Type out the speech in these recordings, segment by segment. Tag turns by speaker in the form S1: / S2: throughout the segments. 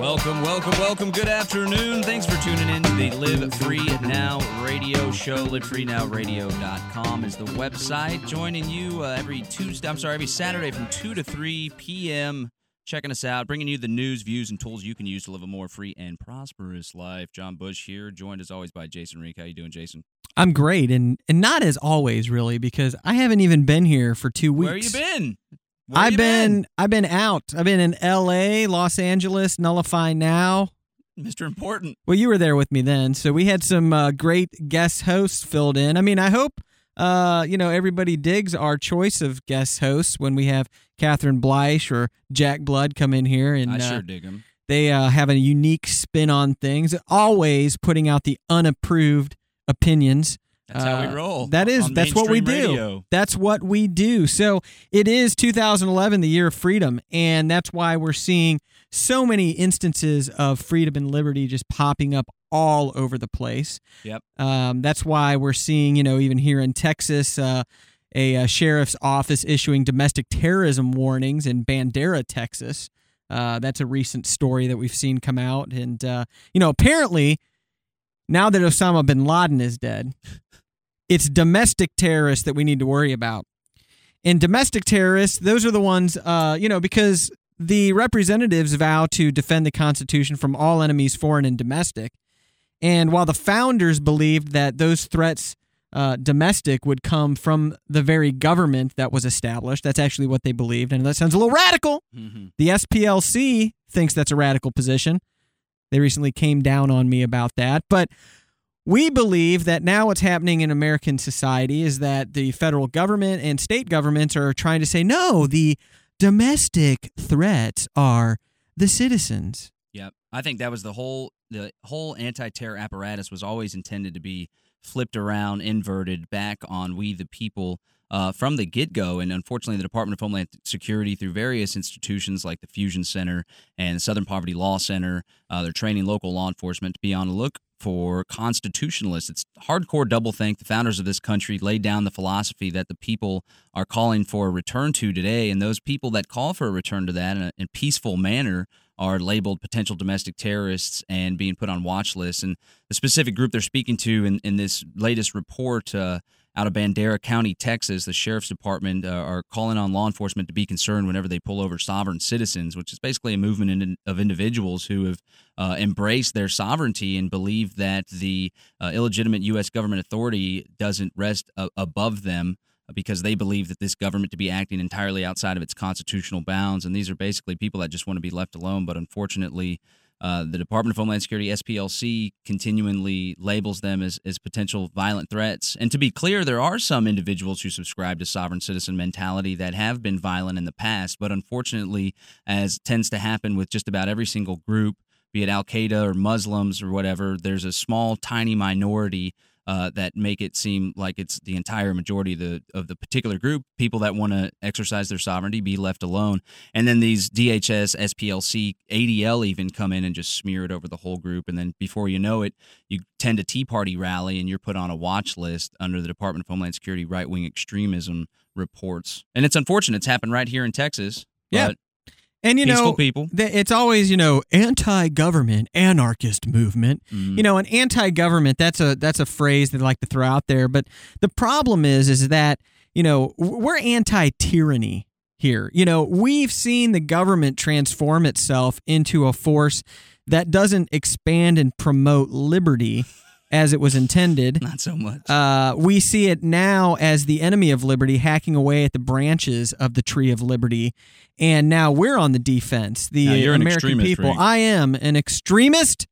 S1: Welcome, welcome, welcome. Good afternoon. Thanks for tuning in to the Live Free Now radio show. LiveFreeNowRadio.com is the website. Joining you uh, every Tuesday, I'm sorry, every Saturday from 2 to 3 p.m. Checking us out, bringing you the news, views, and tools you can use to live a more free and prosperous life. John Bush here, joined as always by Jason Rink. How you doing, Jason?
S2: I'm great, and and not as always, really, because I haven't even been here for two weeks.
S1: Where you been?
S2: I've
S1: you
S2: been, I've been out. I've been in L.A., Los Angeles, Nullify Now.
S1: Mr. Important.
S2: Well, you were there with me then, so we had some uh, great guest hosts filled in. I mean, I hope uh, you know everybody digs our choice of guest hosts when we have Catherine Bleish or Jack Blood come in here, and
S1: I
S2: uh,
S1: sure dig him.
S2: they uh, have a unique spin on things. Always putting out the unapproved opinions.
S1: That's how we
S2: Uh,
S1: roll.
S2: That is, that's what we do.
S1: radio.
S2: That's what we do. So it is 2011, the year of freedom, and that's why we're seeing so many instances of freedom and liberty just popping up all over the place.
S1: Yep.
S2: Um, that's why we're seeing, you know, even here in Texas, uh, a, uh sheriff's office issuing domestic terrorism warnings in Bandera, Texas. Uh, that's a recent story that we've seen come out, and uh, you know, apparently, now that Osama bin Laden is dead, it's domestic terrorists that we need to worry about. And domestic terrorists, those are the ones, uh, you know, because the representatives vow to defend the Constitution from all enemies, foreign and domestic. And while the founders believed that those threats, uh, domestic, would come from the very government that was established, that's actually what they believed. And that sounds a little radical.
S1: Mhm.
S2: The SPLC thinks that's a radical position. They recently came down on me about that. But we believe that now what's happening in American society is that the federal government and state governments are trying to say, no, the domestic threats are the citizens.
S1: Yep. I think that was the whole the whole anti-terror apparatus was always intended to be flipped around, inverted back on we the people uh, from the get-go. And unfortunately, the Department of Homeland Security, through various institutions like the Fusion Center and the Southern Poverty Law Center, uh, they're training local law enforcement to be on the look for constitutionalists. It's hardcore doublethink. The founders of this country laid down the philosophy that the people are calling for a return to today, and those people that call for a return to that in a in peaceful manner are labeled potential domestic terrorists and being put on watch lists. And the specific group they're speaking to in, in this latest report uh, out of Bandera County, Texas, the sheriff's department uh, are calling on law enforcement to be concerned whenever they pull over sovereign citizens, which is basically a movement in, of individuals who have uh, embraced their sovereignty and believe that the uh, illegitimate U.S. government authority doesn't rest a- above them because they believe that this government to be acting entirely outside of its constitutional bounds. And these are basically people that just want to be left alone. But unfortunately, uh, the Department of Homeland Security, SPLC, continually labels them as, as potential violent threats. And to be clear, there are some individuals who subscribe to sovereign citizen mentality that have been violent in the past. But unfortunately, as tends to happen with just about every single group, be it Al Qaeda or Muslims or whatever, there's a small, tiny minority uh, that make it seem like it's the entire majority of the of the particular group, people that want to exercise their sovereignty, be left alone, and then these DHS, SPLC, ADL even come in and just smear it over the whole group, and then before you know it, you tend a Tea Party rally and you're put on a watch list under the Department of Homeland Security right wing extremism reports, and it's unfortunate it's happened right here in Texas.
S2: Yeah. And, you
S1: peaceful
S2: know,
S1: people.
S2: th- it's always, you know, anti-government, anarchist movement.
S1: Mhm.
S2: You know, an anti-government, that's a that's a phrase they like to throw out there. But the problem is, is that, you know, we're anti-tyranny here. You know, we've seen the government transform itself into a force that doesn't expand and promote liberty as it was intended.
S1: Not so much.
S2: Uh, we see it now as the enemy of liberty hacking away at the branches of the tree of liberty. And now we're on the defense. The
S1: Now, you're
S2: American
S1: extremist,
S2: people.
S1: Rick.
S2: I am an extremist,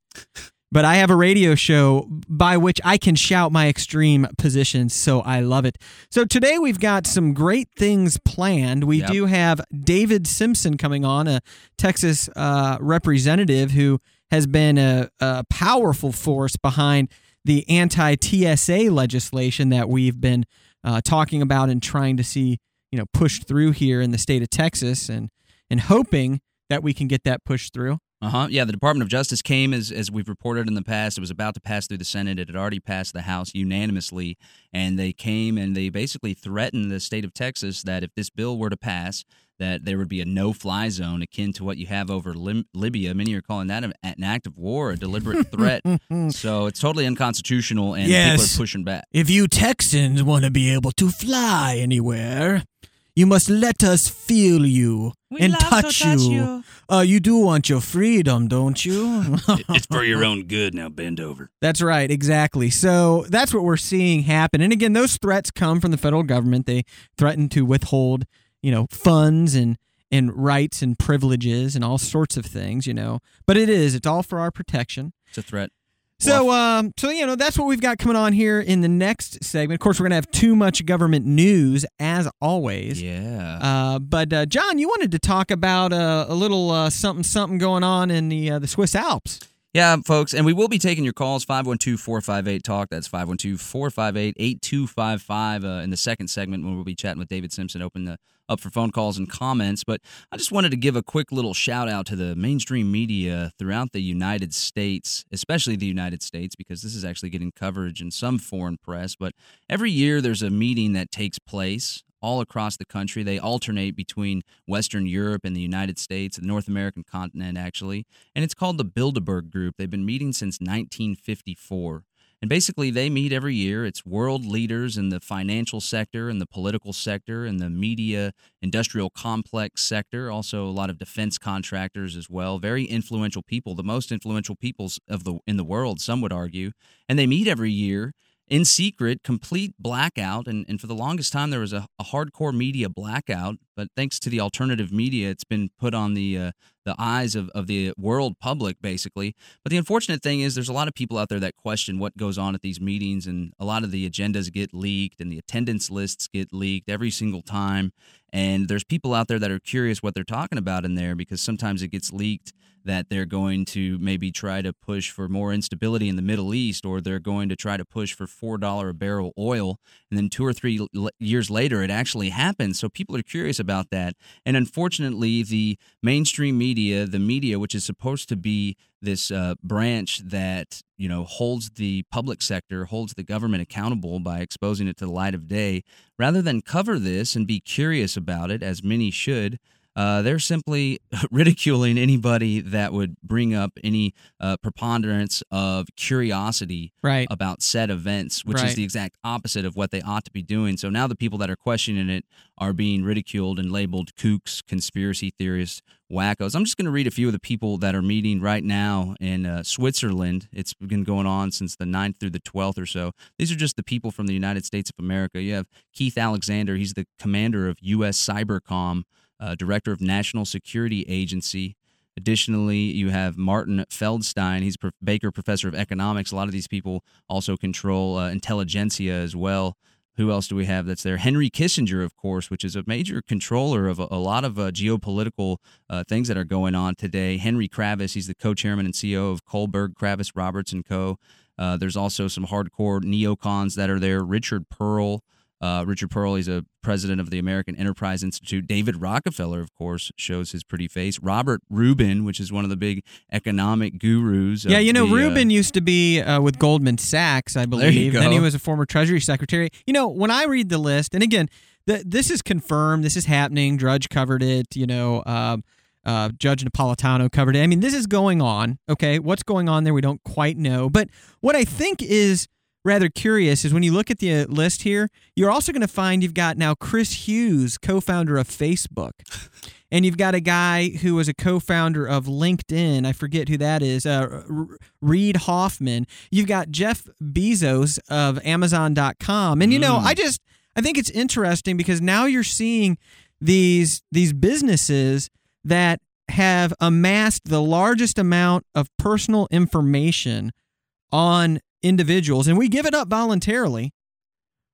S2: but I have a radio show by which I can shout my extreme positions. So I love it. So today we've got some great things planned. We
S1: Yep.
S2: do have David Simpson coming on, a Texas uh, representative who has been a, a powerful force behind the anti TSA legislation that we've been uh, talking about and trying to see, you know, pushed through here in the state of Texas, and and hoping that we can get that pushed through.
S1: Uh huh. Yeah, the Department of Justice came as as we've reported in the past. It was about to pass through the Senate. It had already passed the House unanimously, and they came and they basically threatened the state of Texas that if this bill were to pass, that there would be a no-fly zone akin to what you have over Lim- Libya. Many are calling that an act of war, a deliberate threat. so it's totally unconstitutional, and
S2: Yes.
S1: people are pushing back.
S2: If you Texans want to be able to fly anywhere, you must let us feel you and touch, you. Uh, you do want your freedom, don't you?
S1: it's for your own good. Now bend over.
S2: That's right, exactly. So that's what we're seeing happen. And again, those threats come from the federal government. They threaten to withhold, you know, funds and and rights and privileges and all sorts of things, you know. But it is, it's all for our protection.
S1: It's a threat.
S2: So, um, so you know, that's what we've got coming on here in the next segment. Of course, we're gonna have too much government news as always.
S1: Yeah.
S2: Uh, but uh, John, you wanted to talk about uh, a little uh, something something going on in the uh, the Swiss Alps.
S1: Yeah, folks, and we will be taking your calls 512-458-TALK. That's 512-458-8255 uh, in the second segment when we'll be chatting with David Simpson, open the, up for phone calls and comments. But I just wanted to give a quick little shout out to the mainstream media throughout the United States, especially the United States, because this is actually getting coverage in some foreign press. But every year there's a meeting that takes place all across the country. They alternate between Western Europe and the United States, the North American continent, actually. And it's called the Bilderberg Group. They've been meeting since 1954. And basically, they meet every year. It's world leaders in the financial sector and the political sector and the media industrial complex sector. Also, a lot of defense contractors as well. Very influential people, the most influential peoples of the in the world, some would argue. And they meet every year in secret, complete blackout. And, and for the longest time, there was a, a hardcore media blackout. But thanks to the alternative media, it's been put on the uh, the eyes of, of the world public, basically. But the unfortunate thing is, there's a lot of people out there that question what goes on at these meetings, and a lot of the agendas get leaked, and the attendance lists get leaked every single time. And there's people out there that are curious what they're talking about in there because sometimes it gets leaked that they're going to maybe try to push for more instability in the Middle East, or they're going to try to push for four dollar a barrel oil, and then two or three l- years later, it actually happens. So people are curious about that, and unfortunately, the mainstream media, the media, which is supposed to be this uh, branch that you know holds the public sector, holds the government accountable by exposing it to the light of day, rather than cover this and be curious about it, as many should. Uh, they're simply ridiculing anybody that would bring up any uh, preponderance of curiosity
S2: Right.
S1: about said events, which
S2: Right.
S1: is the exact opposite of what they ought to be doing. So now the people that are questioning it are being ridiculed and labeled kooks, conspiracy theorists, wackos. I'm just going to read a few of the people that are meeting right now in uh, Switzerland. It's been going on since the 9th through the 12th or so. These are just the people from the United States of America. You have Keith Alexander, he's the commander of U.S. Cybercom, uh, director of National Security Agency. Additionally, you have Martin Feldstein. He's Prof- Baker Professor of Economics. A lot of these people also control uh, intelligentsia as well. Who else do we have that's there? Henry Kissinger, of course, which is a major controller of a, a lot of uh, geopolitical uh, things that are going on today. Henry Kravis, he's the co-chairman and CEO of Kohlberg, Kravis, Roberts and Co. Uh, there's also some hardcore neocons that are there. Richard Perle, uh, Richard Perle, he's a president of the American Enterprise Institute. David Rockefeller, of course, shows his pretty face. Robert Rubin, which is one of the big economic gurus.
S2: Yeah, you know,
S1: the, uh,
S2: Rubin used to be uh, with Goldman Sachs, I believe. Then he was a former Treasury Secretary. You know, when I read the list, and again, th- this is confirmed. This is happening. Drudge covered it. You know, um, uh, Judge Napolitano covered it. I mean, this is going on. Okay, what's going on there? We don't quite know. But what I think is rather curious is when you look at the uh, list here, you're also going to find you've got now Chris Hughes, co-founder of Facebook. And you've got a guy who was a co-founder of LinkedIn. I forget who that is. Uh, Reid Hoffman. You've got Jeff Bezos of Amazon.com. And you know,
S1: Mm.
S2: I just I think it's interesting because now you're seeing these these businesses that have amassed the largest amount of personal information on individuals and we give it up voluntarily.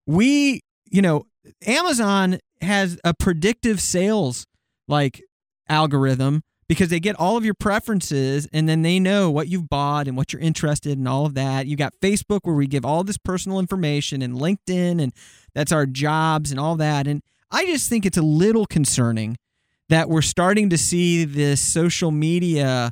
S2: We, you know, Amazon has a predictive sales like algorithm because they get all of your preferences and then they know what you've bought and what you're interested in all of that. You got Facebook where we give all this personal information and LinkedIn and that's our jobs and all that. And I just think it's a little concerning that we're starting to see this social media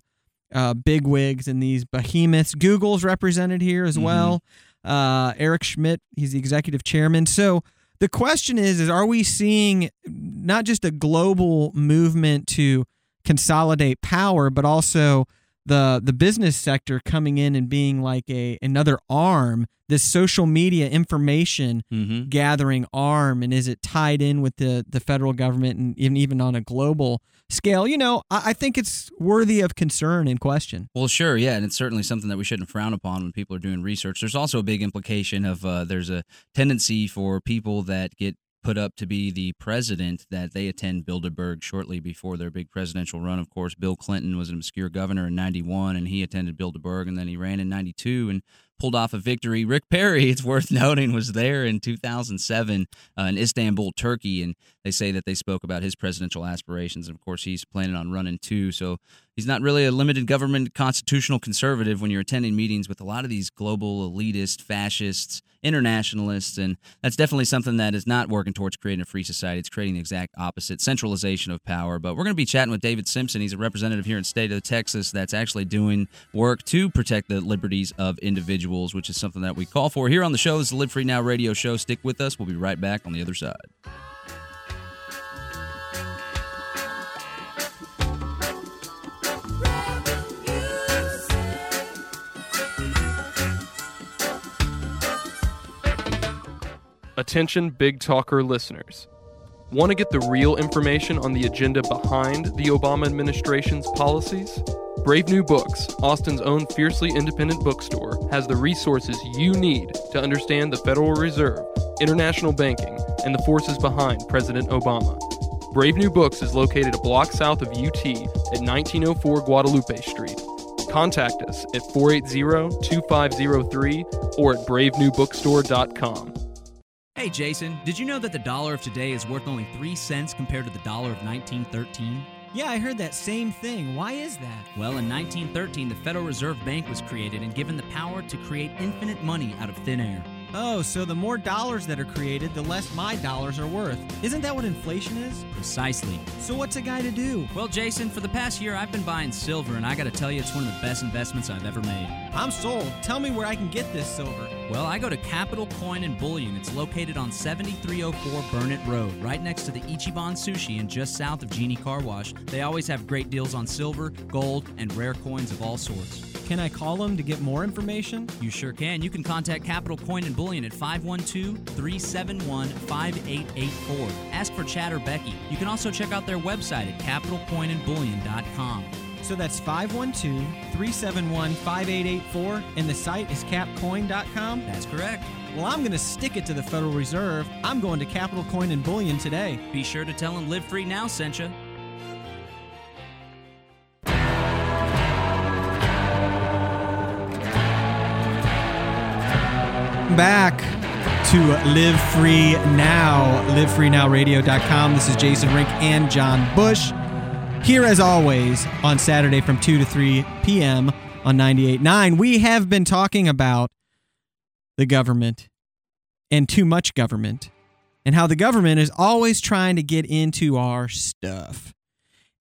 S2: uh, big wigs and these behemoths. Google's represented here as
S1: Mhm.
S2: well. Uh, Eric Schmidt, he's the executive chairman. So the question is: Is are we seeing not just a global movement to consolidate power, but also the the business sector coming in and being like a another arm, this social media information
S1: Mm-hmm.
S2: gathering arm, and is it tied in with the the federal government and even even on a global scale? You know, I, I think it's worthy of concern and question.
S1: Well, sure, yeah, and it's certainly something that we shouldn't frown upon when people are doing research. There's also a big implication of uh, there's a tendency for people that get put up to be the president that they attend Bilderberg shortly before their big presidential run. Of course, Bill Clinton was an obscure governor in '91, and he attended Bilderberg, and then he ran in '92 and pulled off a victory. Rick Perry, it's worth noting, was there in 2007 uh, in Istanbul, Turkey, and they say that they spoke about his presidential aspirations. And of course, he's planning on running too. So he's not really a limited government constitutional conservative when you're attending meetings with a lot of these global elitist, fascists, internationalists. And that's definitely something that is not working towards creating a free society. It's creating the exact opposite centralization of power. But we're going to be chatting with David Simpson. He's a representative here in the state of Texas that's actually doing work to protect the liberties of individuals, which is something that we call for here on the show. This is the Live Free Now radio show. Stick with us. We'll be right back on the other side.
S3: Attention Big Talker listeners. Want to get the real information on the agenda behind the Obama administration's policies? Brave New Books, Austin's own fiercely independent bookstore, has the resources you need to understand the Federal Reserve, international banking, and the forces behind President Obama. Brave New Books is located a block south of UT at 1904 Guadalupe Street. Contact us at 480-2503 or at bravenewbookstore.com.
S4: Hey Jason, did you know that the dollar of today is worth only 3 cents compared to the dollar of 1913?
S2: Yeah, I heard that same thing. Why is that?
S4: Well, in 1913, the Federal Reserve Bank was created and given the power to create infinite money out of thin air.
S2: Oh, so the more dollars that are created, the less my dollars are worth. Isn't that what inflation is?
S4: Precisely.
S2: So what's a guy to do?
S4: Well, Jason, for the past year, I've been buying silver, and I gotta tell you, it's one of the best investments I've ever made.
S2: I'm sold. Tell me where I can get this silver.
S4: Well, I go to Capital Coin and Bullion. It's located on 7304 Burnett Road, right next to the Ichiban Sushi and just south of Genie Car Wash. They always have great deals on silver, gold, and rare coins of all sorts.
S2: Can I call them to get more information?
S4: You sure can. You can contact Capital Coin and Bullion at 512 371 5884. Ask for Chad or Becky. You can also check out their website at capitalcoinandbullion.com.
S2: So that's 512 371 5884, and the site is capcoin.com.
S4: That's correct.
S2: Well, I'm going to stick it to the Federal Reserve. I'm going to Capital Coin and Bullion today.
S4: Be sure to tell them Live Free Now sent you.
S2: Back to Live Free Now, livefreenowradio.com. This is Jason Rink and John Bush. Here, as always, on Saturday from 2 to 3 p.m. on 98.9, we have been talking about the government and too much government and how the government is always trying to get into our stuff.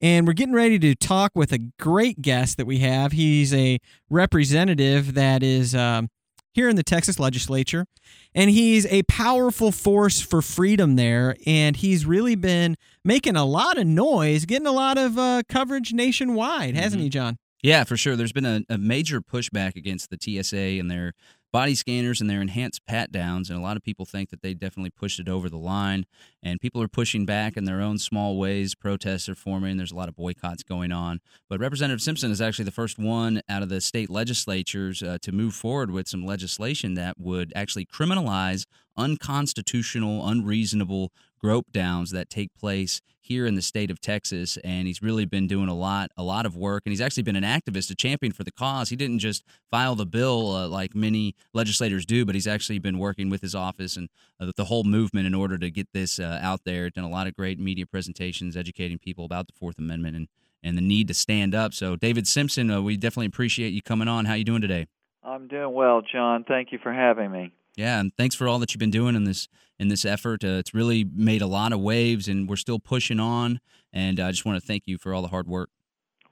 S2: And we're getting ready to talk with a great guest that we have. He's a representative that is um, here in the Texas legislature, and he's a powerful force for freedom there. And he's really been making a lot of noise, getting a lot of uh, coverage nationwide, hasn't
S1: Mhm.
S2: he, John?
S1: Yeah, for sure. There's been a, a major pushback against the TSA and their body scanners and their enhanced pat downs, and a lot of people think that they definitely pushed it over the line. And people are pushing back in their own small ways. Protests are forming. There's a lot of boycotts going on. But Representative Simpson is actually the first one out of the state legislatures uh, to move forward with some legislation that would actually criminalize unconstitutional, unreasonable grope downs that take place here in the state of Texas and he's really been doing a lot a lot of work and he's actually been an activist a champion for the cause. He didn't just file the bill uh, like many legislators do but he's actually been working with his office and uh, the whole movement in order to get this uh, out there. Done a lot of great media presentations educating people about the fourth amendment and and the need to stand up. So David Simpson uh, we definitely appreciate you coming on. How are you doing today?
S5: I'm doing well, John. Thank you for having me.
S1: Yeah, and thanks for all that you've been doing in this in this effort. Uh, it's really made a lot of waves, and we're still pushing on. And I just want to thank you for all the hard work.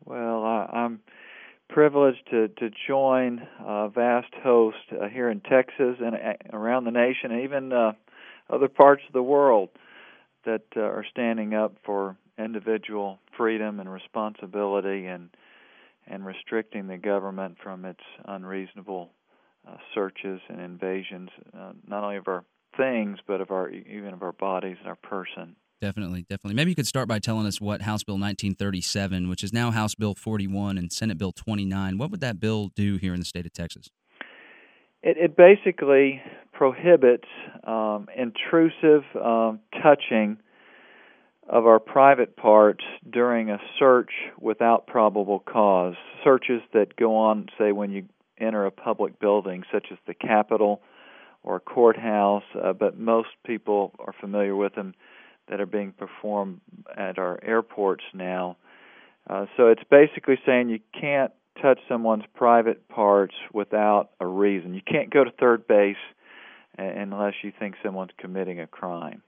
S5: Well, I'm privileged to to join a vast host uh, here in Texas and uh, around the nation, and even uh, other parts of the world that are standing up for individual freedom and responsibility and and restricting the government from its unreasonable uh, searches and invasions, uh, not only of our things but of our even of our bodies and our person.
S1: Definitely, definitely. Maybe you could start by telling us what House Bill 1937, which is now House Bill 41 and Senate Bill 29, what would that bill do here in the state of Texas?
S5: It, it basically prohibits um, intrusive um, touching of our private parts during a search without probable cause. Searches that go on, say, when you enter a public building, such as the Capitol or a courthouse, uh, but most people are familiar with them that are being performed at our airports now. Uh, so it's basically saying you can't touch someone's private parts without a reason. You can't go to third base unless you think someone's committing a crime.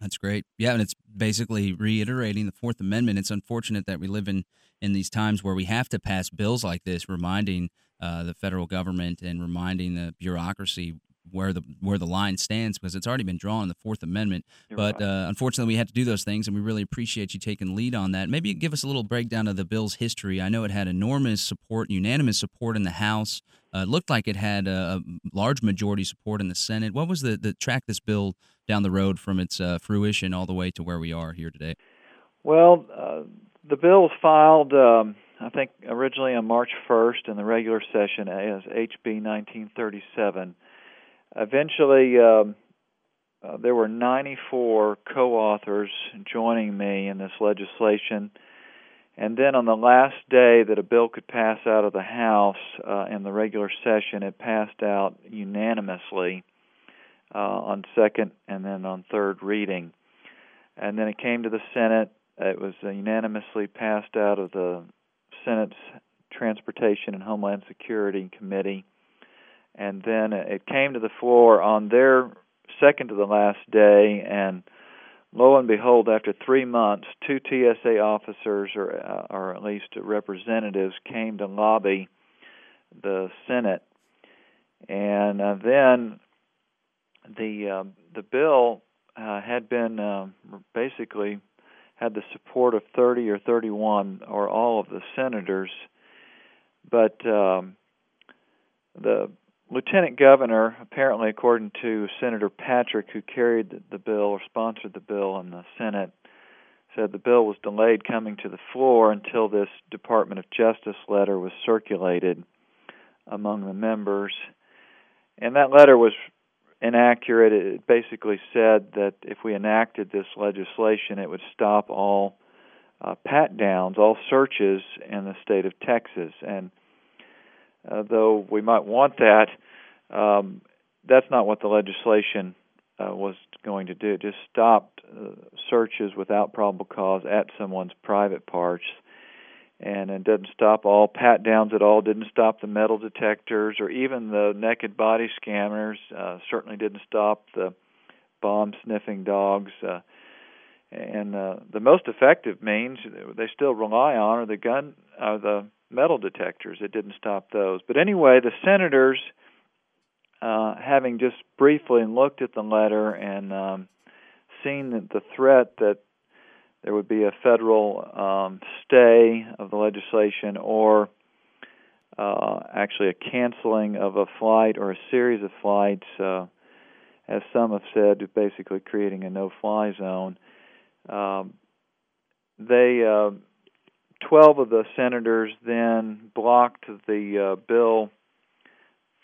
S1: That's great. Yeah, and it's basically reiterating the Fourth Amendment. It's unfortunate that we live in in these times where we have to pass bills like this, reminding uh, the federal government and reminding the bureaucracy where the where the line stands because it's already been drawn in the Fourth Amendment. You're but right. uh, unfortunately, we had to do those things, and we really appreciate you taking lead on that. Maybe give us a little breakdown of the bill's history. I know it had enormous support, unanimous support in the House. Uh, it looked like it had a, a, large majority support in the Senate. What was the the track this bill down the road from its uh, fruition all the way to where we are here today?
S5: Well, uh, the bill was filed. Um, I think originally on March 1st in the regular session as HB 1937 eventually, um, uh, there were 94 co authors joining me in this legislation. And then on the last day that a bill could pass out of the House uh, in the regular session, it passed out unanimously uh, on second and then on third reading. And then it came to the Senate. It was unanimously passed out of the Senate's Transportation and Homeland Security Committee and then it came to the floor on their second to the last day and lo and behold after 3 months two TSA officers or uh, or at least representatives came to lobby the Senate. And uh, then the uh, the bill uh, had been uh, basically had the support of 30 or 31 or all of the senators. But um, the lieutenant governor, apparently, according to Senator Patrick, who carried the bill or sponsored the bill in the Senate, said the bill was delayed coming to the floor until this Department of Justice letter was circulated among the members. And that letter was inaccurate. It basically said that if we enacted this legislation, it would stop all uh, pat downs, all searches in the state of Texas. And uh, though we might want that, um, that's not what the legislation uh, was going to do. It just stopped uh, searches without probable cause at someone's private parts, and it didn't stop all pat downs at all. Didn't stop the metal detectors or even the naked body scanners. Uh, certainly didn't stop the bomb sniffing dogs. Uh, and uh, the most effective means they still rely on are the gun, uh, the metal detectors. It didn't stop those. But anyway, the senators, uh, having just briefly looked at the letter and um, seen the, the threat that there would be a federal um, stay of the legislation or uh, actually a canceling of a flight or a series of flights, uh, as some have said, basically creating a no-fly zone. Um, they uh, 12 of the senators then blocked the uh, bill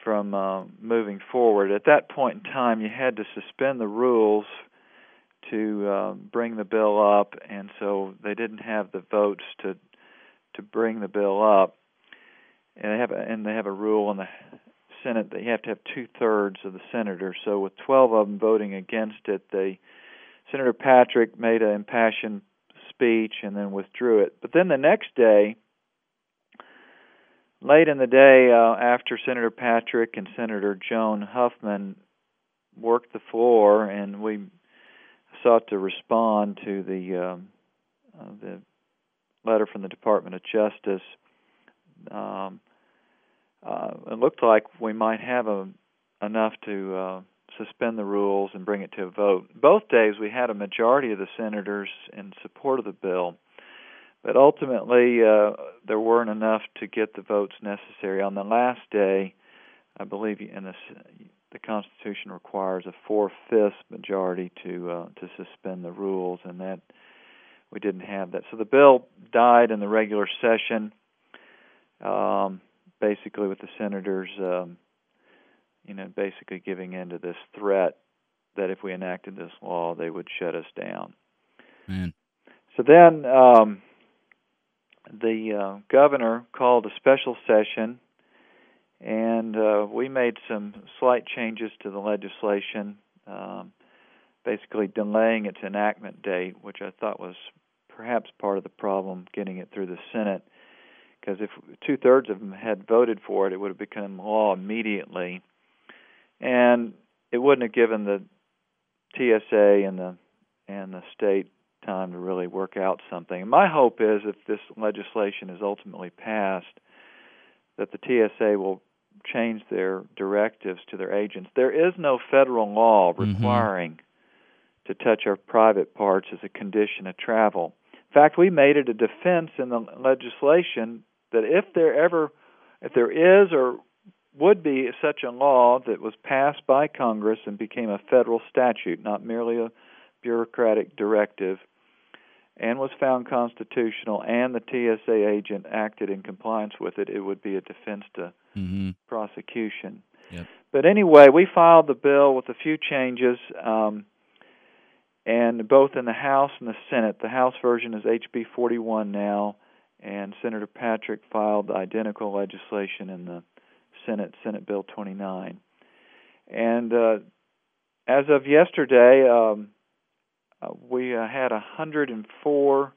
S5: from uh, moving forward. At that point in time, you had to suspend the rules to uh, bring the bill up, and so they didn't have the votes to to bring the bill up. And they have a, and they have a rule in the Senate that you have to have two thirds of the senators. So with 12 of them voting against it, they Senator Patrick made an impassioned speech and then withdrew it. But then the next day, late in the day, uh, after Senator Patrick and Senator Joan Huffman worked the floor, and we sought to respond to the um, uh, the letter from the Department of Justice. um, uh, it looked like we might have a, enough to uh, suspend the rules and bring it to a vote. Both days we had a majority of the senators in support of the bill, but ultimately uh, there weren't enough to get the votes necessary. On the last day, I believe in the the Constitution requires a four-fifths majority to uh, to suspend the rules, and that we didn't have that. So the bill died in the regular session, um, basically with the senators, um, you know, basically giving in to this threat that if we enacted this law, they would shut us down.
S1: Man.
S5: So then um, the uh, governor called a special session and uh, we made some slight changes to the legislation, um, basically delaying its enactment date, which I thought was perhaps part of the problem getting it through the Senate. Because if two thirds of them had voted for it, it would have become law immediately, and it wouldn't have given the TSA and the and the state time to really work out something. My hope is if this legislation is ultimately passed, that the TSA will change their directives to their agents. There is no federal law
S1: Mm-hmm.
S5: requiring to touch our private parts as a condition of travel. In fact, we made it a defense in the legislation that if there ever if there is or would be such a law that was passed by Congress and became a federal statute, not merely a bureaucratic directive, and was found constitutional, and the TSA agent acted in compliance with it, it would be a defense to
S1: Mm-hmm.
S5: prosecution.
S1: Yep.
S5: But anyway, we filed the bill with a few changes, um, and both in the House and the Senate. The House version is HB 41 now, and Senator Patrick filed the identical legislation in the Senate, Senate Bill 29. And uh, as of yesterday, um, uh, we uh, had 104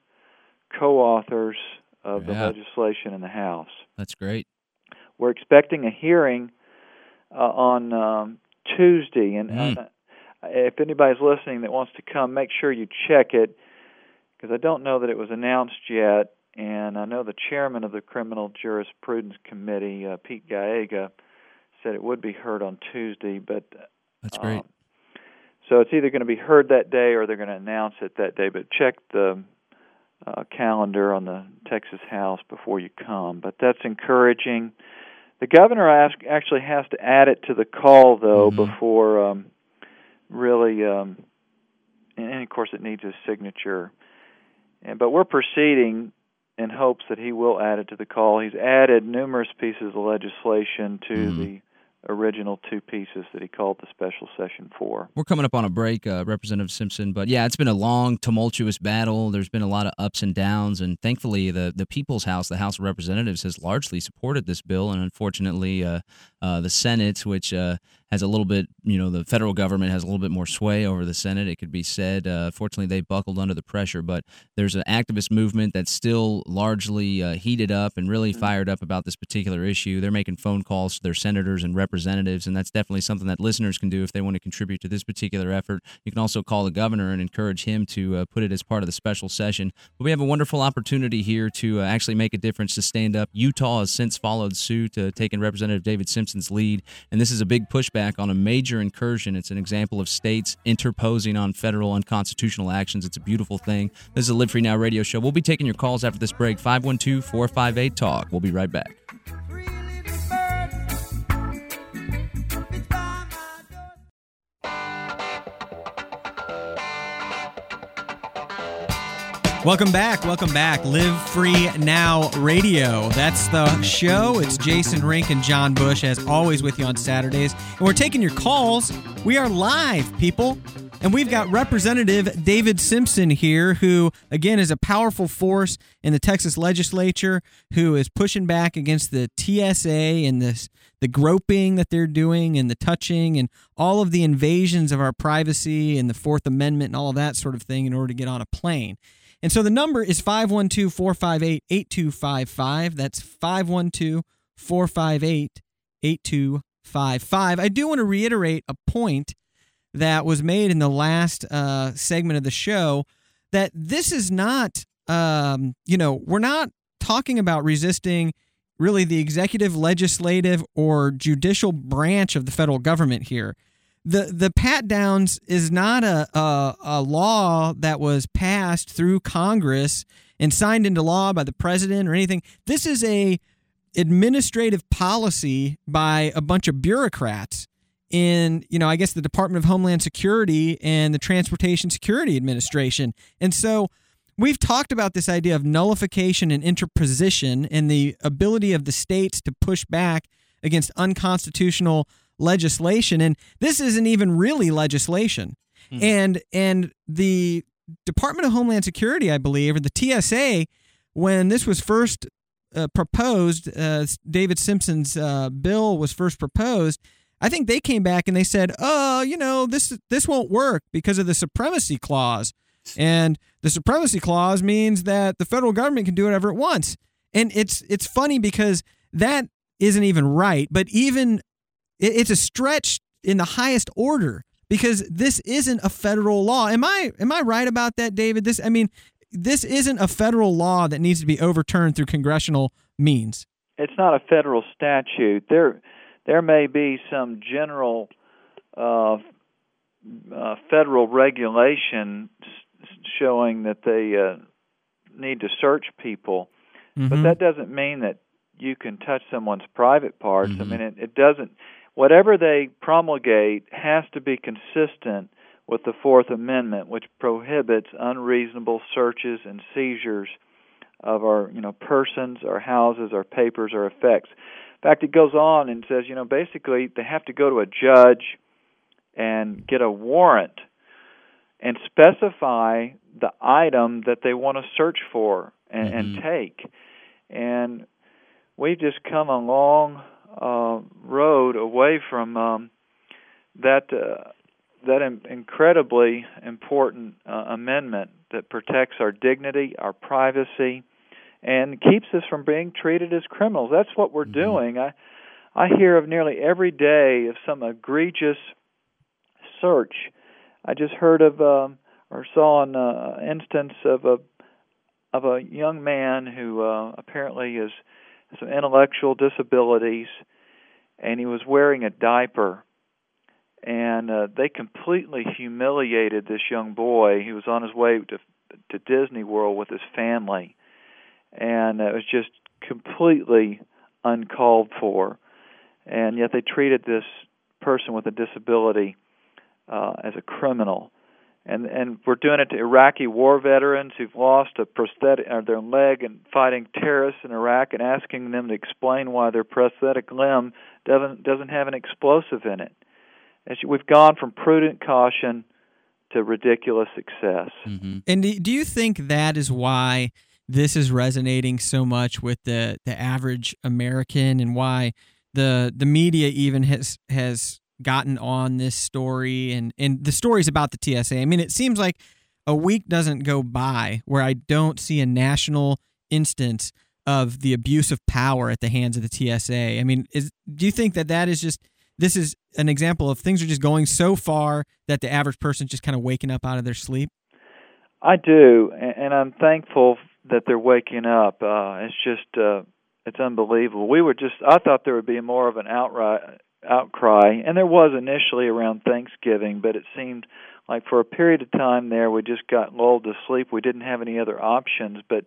S5: co-authors of the
S1: Yeah.
S5: legislation in the House.
S1: That's great.
S5: We're expecting a hearing uh, on um, Tuesday, and
S1: Mm.
S5: uh, if anybody's listening that wants to come, make sure you check it because I don't know that it was announced yet. And I know the chairman of the Criminal Jurisprudence Committee, uh, Pete Gallego, said it would be heard on Tuesday, but
S1: That's great.
S5: um, so it's either going to be heard that day or they're going to announce it that day. But check the uh, calendar on the Texas House before you come. But that's encouraging. The governor ask, actually has to add it to the call though
S1: Mhm.
S5: before um, really, um, and, and of course it needs his signature. And but we're proceeding in hopes that he will add it to the call. He's added numerous pieces of legislation to
S1: Mhm.
S5: the original two pieces that he called the special session for.
S1: We're coming up on a break, uh, Representative Simpson, but yeah, it's been a long, tumultuous battle. There's been a lot of ups and downs, and thankfully, the the People's House, the House of Representatives, has largely supported this bill, and unfortunately, uh, uh, the Senate, which uh, has a little bit, you know, the federal government has a little bit more sway over the Senate. It could be said. Uh, fortunately, they buckled under the pressure, but there's an activist movement that's still largely uh, heated up and really fired up about this particular issue. They're making phone calls to their senators and representatives, and that's definitely something that listeners can do if they want to contribute to this particular effort. You can also call the governor and encourage him to uh, put it as part of the special session. But we have a wonderful opportunity here to uh, actually make a difference to stand up. Utah has since followed suit, uh, taking Representative David Simpson's lead, and this is a big on a major incursion. It's an example of states interposing on federal unconstitutional actions. It's a beautiful thing. This is a Live Free Now radio show. We'll be taking your calls after this break 512 458 TALK. We'll be right back.
S2: Welcome back. Welcome back. Live Free Now Radio. That's the show. It's Jason Rink and John Bush, as always, with you on Saturdays. And we're taking your calls. We are live, people. And we've got Representative David Simpson here, who, again, is a powerful force in the Texas legislature, who is pushing back against the TSA and this the groping that they're doing and the touching and all of the invasions of our privacy and the Fourth Amendment and all of that sort of thing in order to get on a plane. And so the number is 512 458 8255. That's 512 458 8255. I do want to reiterate a point that was made in the last uh, segment of the show that this is not, um, you know, we're not talking about resisting really the executive, legislative, or judicial branch of the federal government here. The the pat downs is not a, a, a law that was passed through Congress and signed into law by the president or anything. This is a administrative policy by a bunch of bureaucrats in you know I guess the Department of Homeland Security and the Transportation Security Administration. And so we've talked about this idea of nullification and interposition and the ability of the states to push back against unconstitutional legislation and this isn't even really legislation. Hmm. And and the Department of Homeland Security, I believe, or the TSA when this was first uh, proposed, uh, David Simpson's uh, bill was first proposed, I think they came back and they said, "Oh, you know, this this won't work because of the supremacy clause." And the supremacy clause means that the federal government can do whatever it wants. And it's it's funny because that isn't even right, but even it's a stretch in the highest order because this isn't a federal law. Am I am I right about that, David? This I mean, this isn't a federal law that needs to be overturned through congressional means.
S5: It's not a federal statute. There there may be some general uh, uh, federal regulation showing that they uh, need to search people, mm-hmm. but that doesn't mean that you can touch someone's private parts. Mm-hmm. I mean, it, it doesn't. Whatever they promulgate has to be consistent with the Fourth Amendment, which prohibits unreasonable searches and seizures of our, you know, persons, our houses, our papers, our effects. In fact, it goes on and says, you know, basically they have to go to a judge and get a warrant and specify the item that they want to search for and, mm-hmm. and take. And we've just come a long uh, road away from um, that uh, that Im- incredibly important uh, amendment that protects our dignity, our privacy, and keeps us from being treated as criminals. That's what we're mm-hmm. doing. I I hear of nearly every day of some egregious search I just heard of um, or saw an uh, instance of a of a young man who uh, apparently has some intellectual disabilities, and he was wearing a diaper, and uh, they completely humiliated this young boy. He was on his way to to Disney World with his family, and it was just completely uncalled for, and yet they treated this person with a disability uh, as a criminal. And and we're doing it to Iraqi war veterans who've lost a prosthetic or their leg and fighting terrorists in Iraq and asking them to explain why their prosthetic limb doesn't doesn't have an explosive in it. As we've gone from prudent caution to ridiculous success.
S2: Mm-hmm. And do you think that is why this is resonating so much with the the average American and why the the media even has has gotten on this story and and the stories about the TSA. I mean, it seems like a week doesn't go by where I don't see a national instance of the abuse of power at the hands of the TSA. I mean, is do you think that that is just this is an example of things are just going so far that the average person's just kind of waking up out of their sleep?
S5: I do, and I'm thankful that they're waking up. Uh, it's just uh, it's unbelievable. We were just I thought there would be more of an outright outcry, and there was initially around Thanksgiving, but it seemed like for a period of time there we just got lulled to sleep. We didn't have any other options, but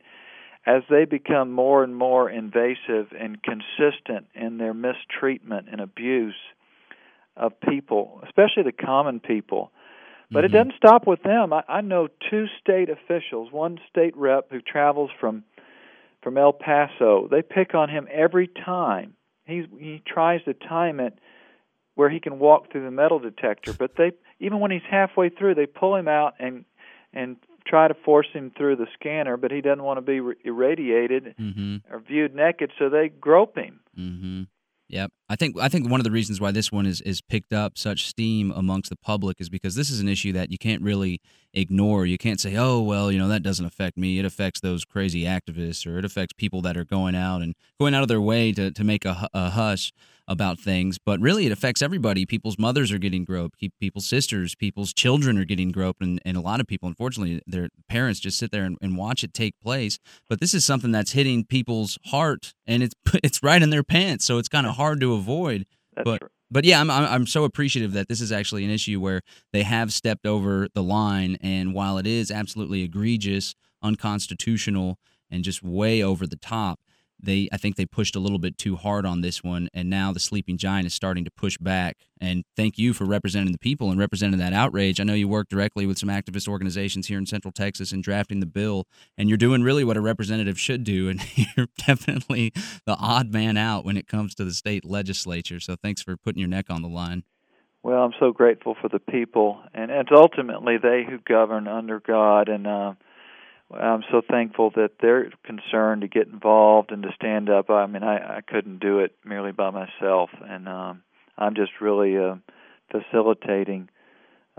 S5: as they become more and more invasive and consistent in their mistreatment and abuse of people, especially the common people. But mm-hmm. it doesn't stop with them. I, I know two state officials, one state rep who travels from from El Paso. They pick on him every time He's he tries to time it where he can walk through the metal detector, but they even when he's halfway through, they pull him out and and try to force him through the scanner, but he doesn't want to be irradiated mm-hmm. or viewed naked, so they grope him.
S1: Mm-hmm. Yep. I think I think one of the reasons why this one is is picked up such steam amongst the public is because this is an issue that you can't really ignore. You can't say, "Oh, well, you know, that doesn't affect me. It affects those crazy activists or it affects people that are going out and going out of their way to to make a, a hush." About things, but really it affects everybody. People's mothers are getting groped, people's sisters, people's children are getting groped, and, and a lot of people, unfortunately, their parents just sit there and, and watch it take place. But this is something that's hitting people's heart, and it's it's right in their pants, so it's kind of hard to avoid.
S5: That's
S1: but
S5: right.
S1: but yeah, I'm I'm so appreciative that this is actually an issue where they have stepped over the line, and while it is absolutely egregious, unconstitutional, and just way over the top, they I think they pushed a little bit too hard on this one, and now the sleeping giant is starting to push back. And thank you for representing the people and representing that outrage. I know you work directly with some activist organizations here in Central Texas in drafting the bill, and you're doing really what a representative should do. And you're definitely the odd man out when it comes to the state legislature. So thanks for putting your neck on the line.
S5: Well, I'm so grateful for the people, and it's ultimately they who govern under God, and uh, I'm so thankful that they're concerned to get involved and to stand up. I mean, I, I couldn't do it merely by myself, and um, I'm just really uh, facilitating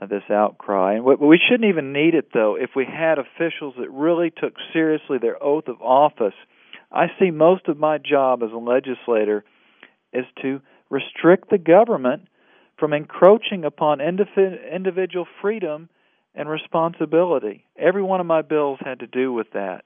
S5: uh, this outcry. And we shouldn't even need it, though, if we had officials that really took seriously their oath of office. I see most of my job as a legislator is to restrict the government from encroaching upon individual freedom and responsibility. Every one of my bills had to do with that.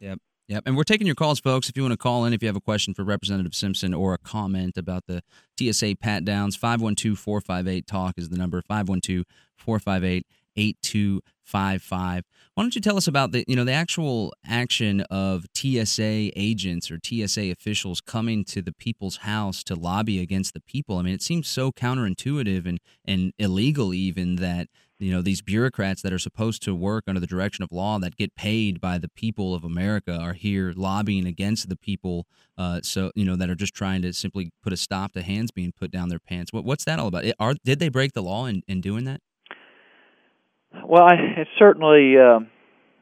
S1: Yep. Yep. And we're taking your calls, folks. If you want to call in, if you have a question for Representative Simpson or a comment about the TSA pat downs, 512 458 TALK is the number 512 458 8255. Why don't you tell us about the you know the actual action of TSA agents or TSA officials coming to the people's house to lobby against the people? I mean, it seems so counterintuitive and and illegal even that you know these bureaucrats that are supposed to work under the direction of law that get paid by the people of America are here lobbying against the people uh, so you know that are just trying to simply put a stop to hands being put down their pants what, what's that all about are did they break the law in, in doing that
S5: well, I, it certainly uh,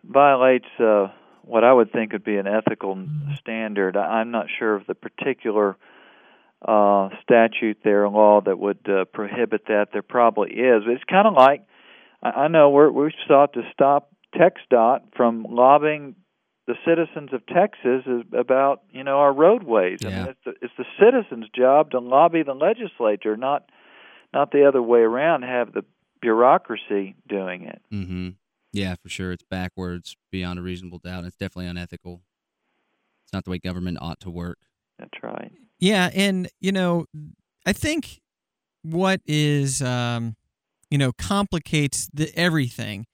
S5: violates uh, what I would think would be an ethical mm-hmm. standard. I, I'm not sure of the particular uh, statute there, law that would uh, prohibit that. There probably is. But it's kind of like I, I know we're, we've sought to stop TxDOT from lobbying the citizens of Texas about you know our roadways.
S1: Yeah.
S5: I mean, it's the, it's the citizens' job to lobby the legislature, not not the other way around. Have the bureaucracy doing it.
S1: Mm-hmm. Yeah, for sure. It's backwards beyond a reasonable doubt. It's definitely unethical. It's not the way government ought to work.
S5: That's right.
S2: Yeah, and you know, I think what is um, you know complicates the everything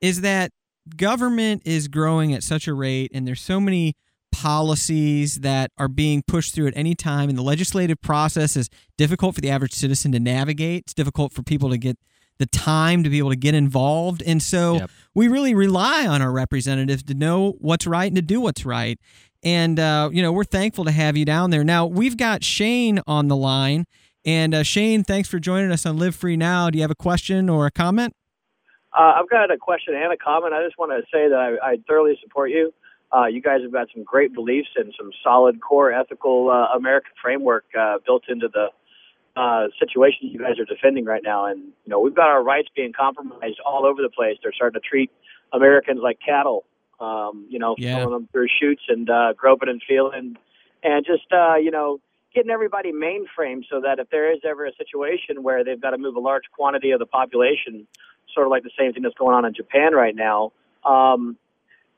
S2: is that government is growing at such a rate, and there's so many policies that are being pushed through at any time, and the legislative process is difficult for the average citizen to navigate. It's difficult for people to get the time to be able to get involved. And so yep. we really rely on our representatives to know what's right and to do what's right. And, uh, you know, we're thankful to have you down there. Now, we've got Shane on the line. And uh, Shane, thanks for joining us on Live Free Now. Do you have a question or a comment?
S6: Uh, I've got a question and a comment. I just want to say that I, I thoroughly support you. Uh, you guys have got some great beliefs and some solid core ethical uh, American framework uh, built into the uh, situation you guys are defending right now. And, you know, we've got our rights being compromised all over the place. They're starting to treat Americans like cattle, um, you know,
S2: yeah.
S6: throwing them through chutes and uh, groping and feeling and just, uh, you know, getting everybody mainframed so that if there is ever a situation where they've got to move a large quantity of the population, sort of like the same thing that's going on in Japan right now, um,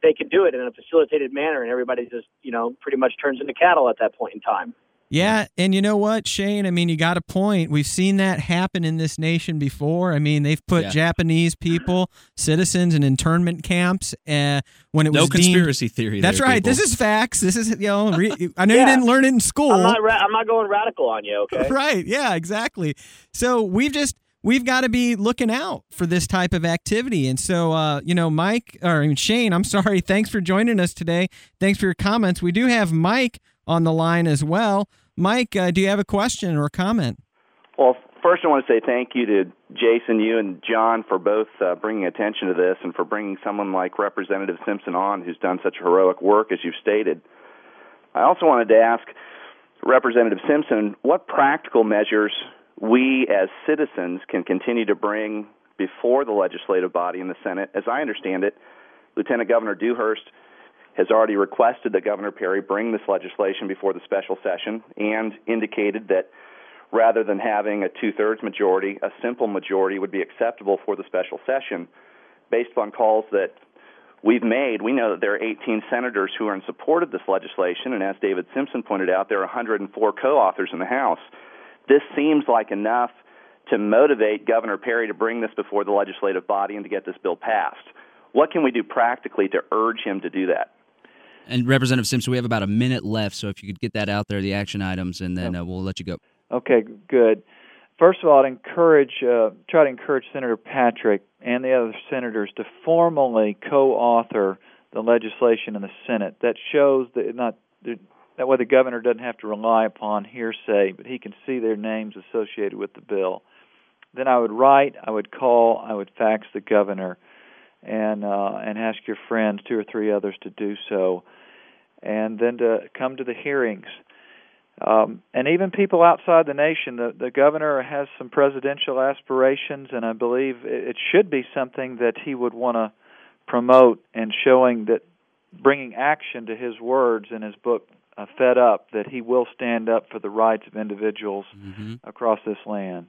S6: they can do it in a facilitated manner and everybody just, you know, pretty much turns into cattle at that point in time.
S2: Yeah, and you know what, Shane? I mean, you got a point. We've seen that happen in this nation before. I mean, they've put yeah. Japanese people, citizens, in internment camps uh, when it was
S1: no
S2: was
S1: conspiracy
S2: deemed,
S1: theory.
S2: That's
S1: there,
S2: right.
S1: People.
S2: This is facts. This is you know. Re, I know yeah. you didn't learn it in school. I'm
S6: not. Ra- I'm not going radical on you. Okay.
S2: right. Yeah. Exactly. So we've just we've got to be looking out for this type of activity. And so, uh, you know, Mike or Shane, I'm sorry. Thanks for joining us today. Thanks for your comments. We do have Mike on the line as well. Mike, uh, do you have a question or a comment?
S7: Well, first I want to say thank you to Jason, you, and John for both uh, bringing attention to this and for bringing someone like Representative Simpson on who's done such heroic work, as you've stated. I also wanted to ask Representative Simpson what practical measures we as citizens can continue to bring before the legislative body in the Senate. As I understand it, Lieutenant Governor Dewhurst has already requested that Governor Perry bring this legislation before the special session and indicated that rather than having a two thirds majority, a simple majority would be acceptable for the special session based on calls that we've made. We know that there are 18 senators who are in support of this legislation, and as David Simpson pointed out, there are 104 co authors in the House. This seems like enough to motivate Governor Perry to bring this before the legislative body and to get this bill passed. What can we do practically to urge him to do that?
S1: And Representative Simpson, we have about a minute left, so if you could get that out there, the action items, and then uh, we'll let you go.
S5: Okay, good. First of all, I'd encourage, uh, try to encourage Senator Patrick and the other senators to formally co-author the legislation in the Senate. That shows that not that way the governor doesn't have to rely upon hearsay, but he can see their names associated with the bill. Then I would write, I would call, I would fax the governor, and uh, and ask your friends, two or three others, to do so, and then to come to the hearings. Um, and even people outside the nation, the, the governor has some presidential aspirations, and I believe it, it should be something that he would want to promote and showing that bringing action to his words in his book uh, Fed Up, that he will stand up for the rights of individuals mm-hmm. across this land.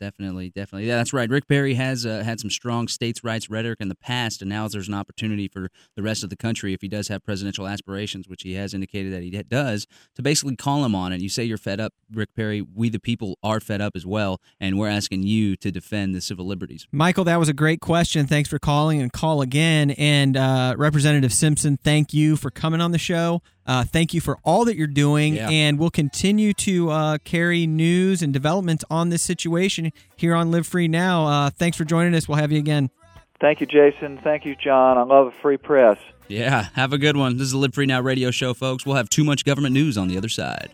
S1: Definitely, definitely. Yeah, that's right. Rick Perry has uh, had some strong states' rights rhetoric in the past, and now there's an opportunity for the rest of the country, if he does have presidential aspirations, which he has indicated that he does, to basically call him on it. You say you're fed up, Rick Perry. We, the people, are fed up as well, and we're asking you to defend the civil liberties.
S2: Michael, that was a great question. Thanks for calling and call again. And uh, Representative Simpson, thank you for coming on the show. Uh, thank you for all that you're doing, yeah. and we'll continue to uh, carry news and developments on this situation here on Live Free Now. Uh, thanks for joining us. We'll have you again.
S5: Thank you, Jason. Thank you, John. I love a free press.
S1: Yeah, have a good one. This is the Live Free Now radio show, folks. We'll have too much government news on the other side.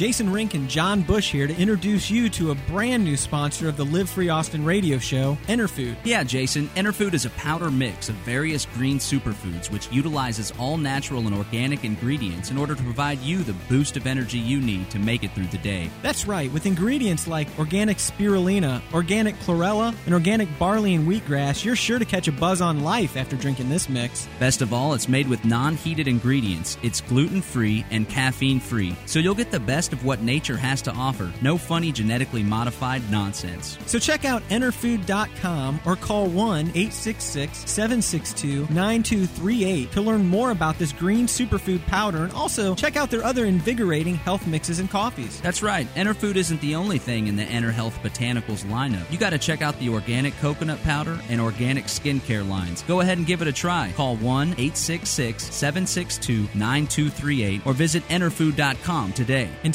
S2: Jason Rink and John Bush here to introduce you to a brand new sponsor of the Live Free Austin radio show, Enerfood.
S4: Yeah, Jason, Enerfood is a powder mix of various green superfoods which utilizes all natural and organic ingredients in order to provide you the boost of energy you need to make it through the day.
S2: That's right, with ingredients like organic spirulina, organic chlorella, and organic barley and wheatgrass, you're sure to catch a buzz on life after drinking this mix.
S4: Best of all, it's made with non heated ingredients, it's gluten free and caffeine free, so you'll get the best of what nature has to offer. No funny genetically modified nonsense.
S2: So check out enerfood.com or call 1 866 762 9238 to learn more about this green superfood powder and also check out their other invigorating health mixes and coffees.
S4: That's right. Enerfood isn't the only thing in the EnerHealth Botanicals lineup. You got to check out the organic coconut powder and organic skincare lines. Go ahead and give it a try. Call 1 866 762 9238 or visit enerfood.com today.
S2: And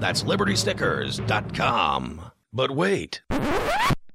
S8: That's libertystickers.com. But wait.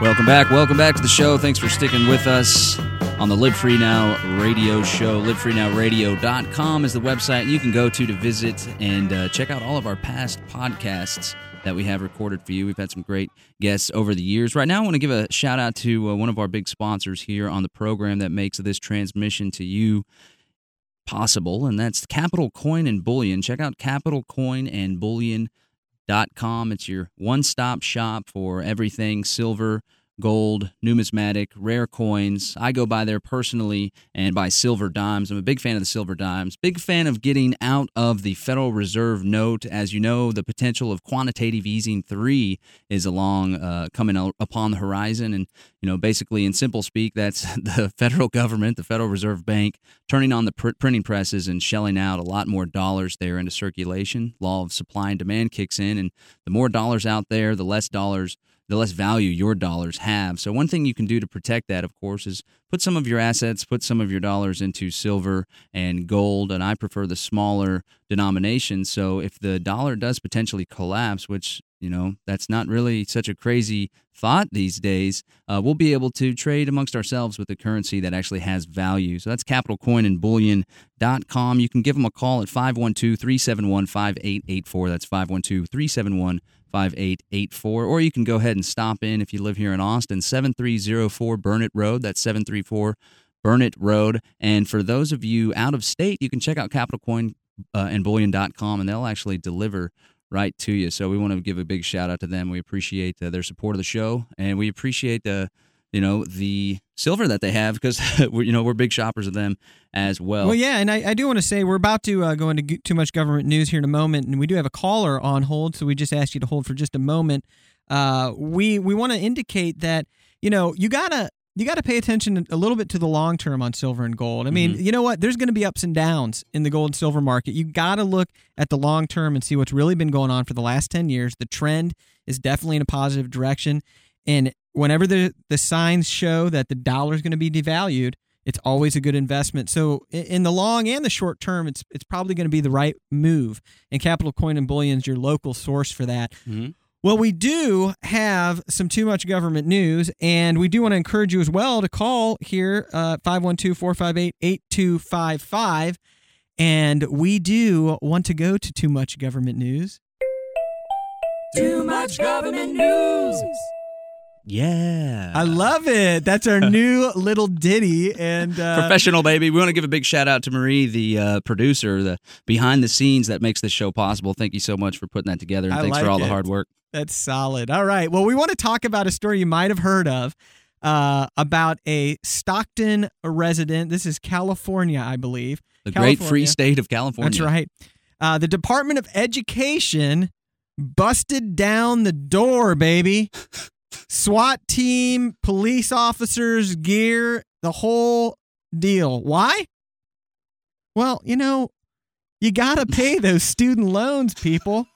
S1: Welcome back. Welcome back to the show. Thanks for sticking with us on the Live Free Now radio show. LiveFreeNowRadio.com is the website you can go to to visit and uh, check out all of our past podcasts that we have recorded for you. We've had some great guests over the years. Right now, I want to give a shout out to uh, one of our big sponsors here on the program that makes this transmission to you possible, and that's Capital Coin and Bullion. Check out Capital Coin and Bullion com. It's your one stop shop for everything silver, gold, numismatic, rare coins. I go by there personally and buy silver dimes. I'm a big fan of the silver dimes. Big fan of getting out of the Federal Reserve note. As you know, the potential of quantitative easing three is along uh, coming upon the horizon, and you know, basically in simple speak, that's the federal government, the Federal Reserve Bank, turning on the pr- printing presses and shelling out a lot more dollars there into circulation. Law of supply and demand kicks in, and the more dollars out there, the less dollars the less value your dollars have. So, one thing you can do to protect that, of course, is put some of your assets, put some of your dollars into silver and gold. And I prefer the smaller denomination. So, if the dollar does potentially collapse, which you know that's not really such a crazy thought these days uh, we'll be able to trade amongst ourselves with a currency that actually has value so that's capitalcoinandbullion.com you can give them a call at 512-371-5884 that's 512-371 5884. Or you can go ahead and stop in if you live here in Austin, 7304 Burnet Road. That's 734 Burnet Road. And for those of you out of state, you can check out capitalcoin uh, and bullion.com and they'll actually deliver right to you. So we want to give a big shout out to them. We appreciate uh, their support of the show and we appreciate the you know the silver that they have because we're you know we're big shoppers of them as well.
S2: Well, yeah, and I, I do want to say we're about to uh, go into too much government news here in a moment, and we do have a caller on hold, so we just ask you to hold for just a moment. Uh, we we want to indicate that you know you gotta you got to pay attention a little bit to the long term on silver and gold. I mean, mm-hmm. you know what? There's going to be ups and downs in the gold and silver market. You got to look at the long term and see what's really been going on for the last 10 years. The trend is definitely in a positive direction. And whenever the, the signs show that the dollar is going to be devalued, it's always a good investment. So in the long and the short term, it's it's probably going to be the right move. And Capital Coin and Bullion is your local source for that. Mm-hmm. Well, we do have some too much government news, and we do want to encourage you as well to call here, uh, 512 458 8255. And we do want to go to too much government news.
S9: Too much government news.
S1: Yeah.
S2: I love it. That's our new little ditty and
S1: uh, professional baby. We want to give a big shout out to Marie, the uh, producer, the behind the scenes that makes this show possible. Thank you so much for putting that together and I thanks like for all it. the hard work.
S2: That's solid. All right. Well, we want to talk about a story you might have heard of uh, about a Stockton resident. This is California, I believe.
S1: The California. great free state of California.
S2: That's right. Uh, the Department of Education busted down the door, baby. SWAT team, police officers, gear, the whole deal. Why? Well, you know, you got to pay those student loans, people.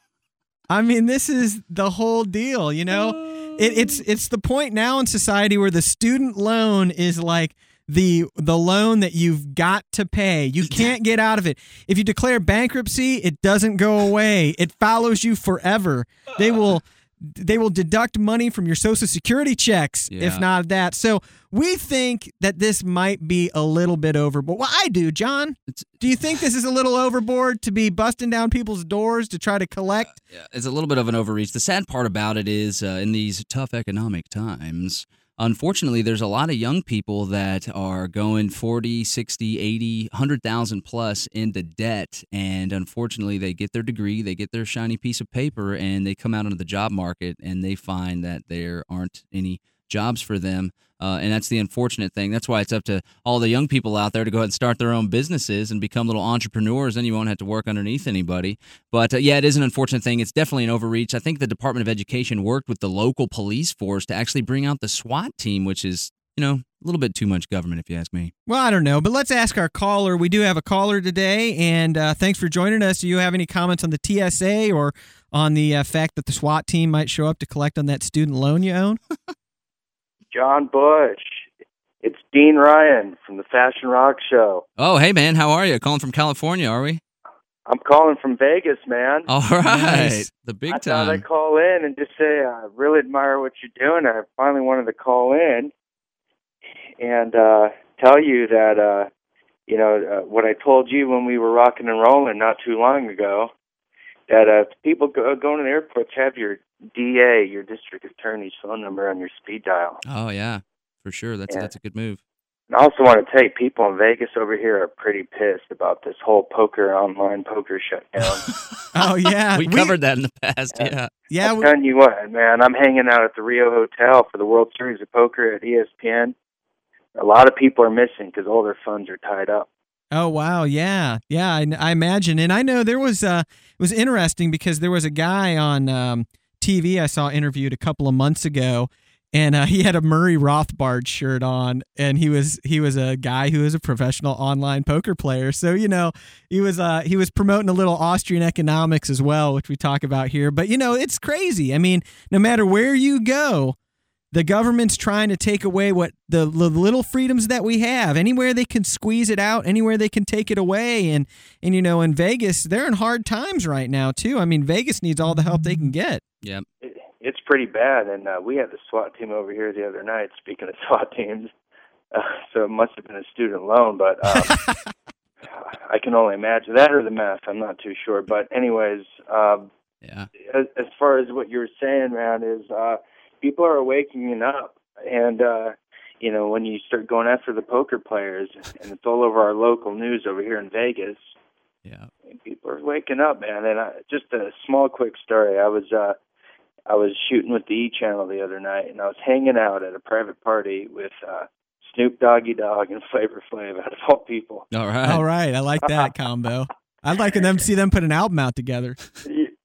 S2: I mean, this is the whole deal, you know? It, it's it's the point now in society where the student loan is like the the loan that you've got to pay. You can't get out of it. If you declare bankruptcy, it doesn't go away. It follows you forever. They will they will deduct money from your social security checks yeah. if not that. So we think that this might be a little bit overboard. Well i do john. It's, do you think this is a little overboard to be busting down people's doors to try to collect?
S1: Uh, yeah, it's a little bit of an overreach. The sad part about it is uh, in these tough economic times unfortunately there's a lot of young people that are going 40 60 80 100000 plus into debt and unfortunately they get their degree they get their shiny piece of paper and they come out into the job market and they find that there aren't any jobs for them uh, and that's the unfortunate thing. That's why it's up to all the young people out there to go ahead and start their own businesses and become little entrepreneurs. Then you won't have to work underneath anybody. But uh, yeah, it is an unfortunate thing. It's definitely an overreach. I think the Department of Education worked with the local police force to actually bring out the SWAT team, which is you know, a little bit too much government, if you ask me.
S2: Well, I don't know, but let's ask our caller. We do have a caller today, and uh, thanks for joining us. Do you have any comments on the TSA or on the uh, fact that the SWAT team might show up to collect on that student loan you own?
S10: John Bush. It's Dean Ryan from the Fashion Rock Show.
S1: Oh, hey man, how are you? Calling from California, are we?
S10: I'm calling from Vegas, man.
S1: All right, nice. the big
S10: I
S1: time.
S10: I thought I'd call in and just say I really admire what you're doing. I finally wanted to call in and uh, tell you that uh, you know uh, what I told you when we were rocking and rolling not too long ago. That uh, people go, going to the airports have your DA, your district attorney's phone number on your speed dial.
S1: Oh yeah, for sure. That's that's a good move.
S10: And I also want to tell you, people in Vegas over here are pretty pissed about this whole poker online poker shutdown.
S2: Oh yeah,
S1: we covered that in the past. Yeah.
S2: Yeah,
S10: I'm
S2: we-
S10: telling you what, man, I'm hanging out at the Rio Hotel for the World Series of Poker at ESPN. A lot of people are missing because all their funds are tied up.
S2: Oh wow, yeah, yeah. I, I imagine, and I know there was uh, it was interesting because there was a guy on um, TV I saw interviewed a couple of months ago, and uh, he had a Murray Rothbard shirt on, and he was he was a guy who was a professional online poker player. So you know he was uh, he was promoting a little Austrian economics as well, which we talk about here. But you know it's crazy. I mean, no matter where you go, the government's trying to take away what the, the little freedoms that we have. Anywhere they can squeeze it out anywhere they can take it away. And and you know in vegas they're in hard times right now too. I mean vegas needs all the help they can get.
S1: Yeah
S10: It, it's pretty bad, and uh, we had the SWAT team over here the other night. Speaking of SWAT teams, uh, so it must have been a student loan, but um, I can only imagine that or the math. I'm not too sure, but anyways, um,
S1: Yeah.
S10: as, as far as what you were saying, man, is uh, people are waking up, and uh, you know when you start going after the poker players, and it's all over our local news over here in Vegas.
S1: Yeah.
S10: People are waking up, man. And I, just a small, quick story. I was uh, I was shooting with the E Channel the other night, and I was hanging out at a private party with uh, Snoop Doggy Dogg and Flavor Flav, out of all people.
S1: All right.
S2: all right i like that combo i'd like them to see them put an album out together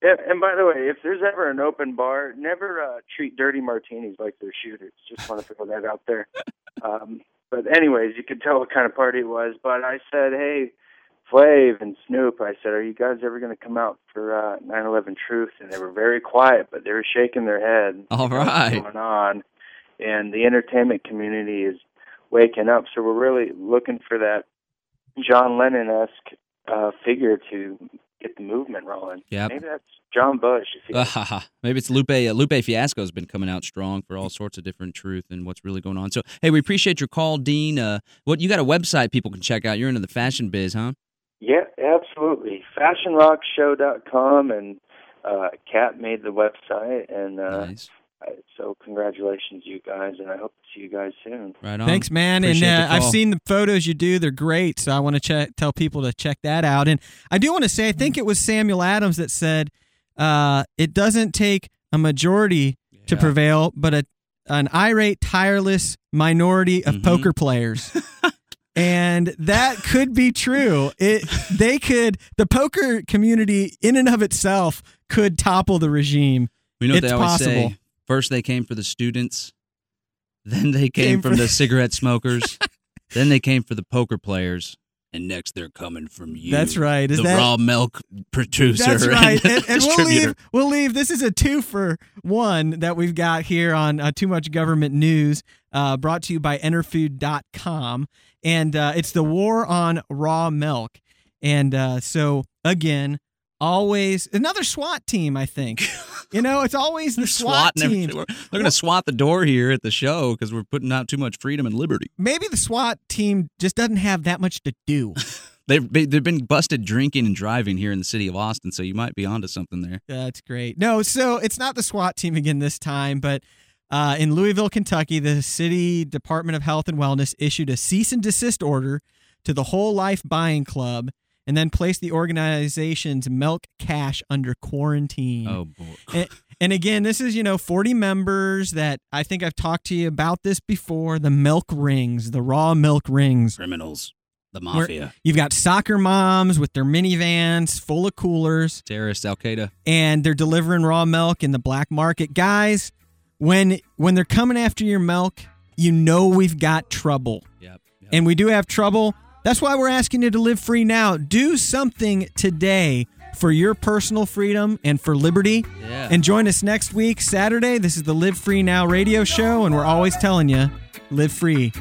S10: And by the way, if there's ever an open bar, never uh, treat dirty martinis like they're shooters. Just want to throw that out there. Um, but anyways, you could tell what kind of party it was. But I said, hey, Flav and Snoop, I said, are you guys ever going to come out for uh, 9/11 Truth? And they were very quiet, but they were shaking their head.
S1: All right,
S10: going on? And the entertainment community is waking up. So we're really looking for that John Lennon esque uh, figure to get the movement rolling.
S1: Yeah,
S10: Maybe that's John Bush.
S1: Uh. Maybe it's Lupe. Uh, Lupe Fiasco has been coming out strong for all sorts of different truth and what's really going on. So, hey, we appreciate your call, Dean. Uh, what you got a website people can check out? You're into the fashion biz, huh?
S10: Yeah, absolutely. FashionRockShow.com and uh, Kat made the website, and uh,
S1: Nice.
S10: I- so congratulations, you guys, and I hope to see you guys soon.
S1: Right on.
S2: Thanks, man. And
S1: Appreciate the
S2: uh, I've seen the photos you do; they're great. So I want to check, tell people to check that out. And I do want to say, I think it was Samuel Adams that said, uh, "It doesn't take a majority to prevail, but a an irate, tireless minority of
S1: Mhm.
S2: poker players." and that could be true. It they could the poker community in and of itself could topple the regime.
S1: We know what
S2: It's
S1: they always
S2: possible.
S1: say. First, they came for the students. Then they came,
S2: Came
S1: from
S2: for-
S1: the cigarette smokers. then they came for the poker players. And next, they're coming from you.
S2: That's right. Is
S1: the
S2: that-
S1: raw milk producer.
S2: That's right. And, and we'll leave. We'll leave. This is a two for one that we've got here on uh, Too Much Government News, uh, brought to you by Enerfood.com, and uh, it's the war on raw milk. And uh, so again, always another SWAT team. I think. You know, it's always the SWAT,
S1: SWAT.
S2: team.
S1: They're going to swat the door here at the show because we're putting out too much freedom and liberty.
S2: Maybe the SWAT team just doesn't have that much to do.
S1: They've be- they've been busted drinking and driving here in the city of Austin, so you might be onto something there.
S2: That's great. No, so it's not the SWAT team again this time, but uh, in Louisville, Kentucky, the city Department of Health and Wellness issued a cease and desist order to the Whole Life Buying Club and then place the organization's milk cache under quarantine.
S1: Oh boy.
S2: And, and again, this is, you know, 40 members that I think I've talked to you about this before the milk rings, the raw milk rings.
S1: Criminals, the
S2: Where
S1: mafia,
S2: You've got soccer moms with their minivans full of coolers
S1: terrorists, Al Qaeda.
S2: and they're delivering raw milk in the black market. Guys, when when they're coming after your milk, you know we've got trouble.
S1: Yep. yep.
S2: And we do have trouble. That's why we're asking you to live free now. Do something today for your personal freedom and for liberty.
S1: Yeah.
S2: And join us next week, Saturday. This is the Live Free Now radio show, and we're always telling you live free.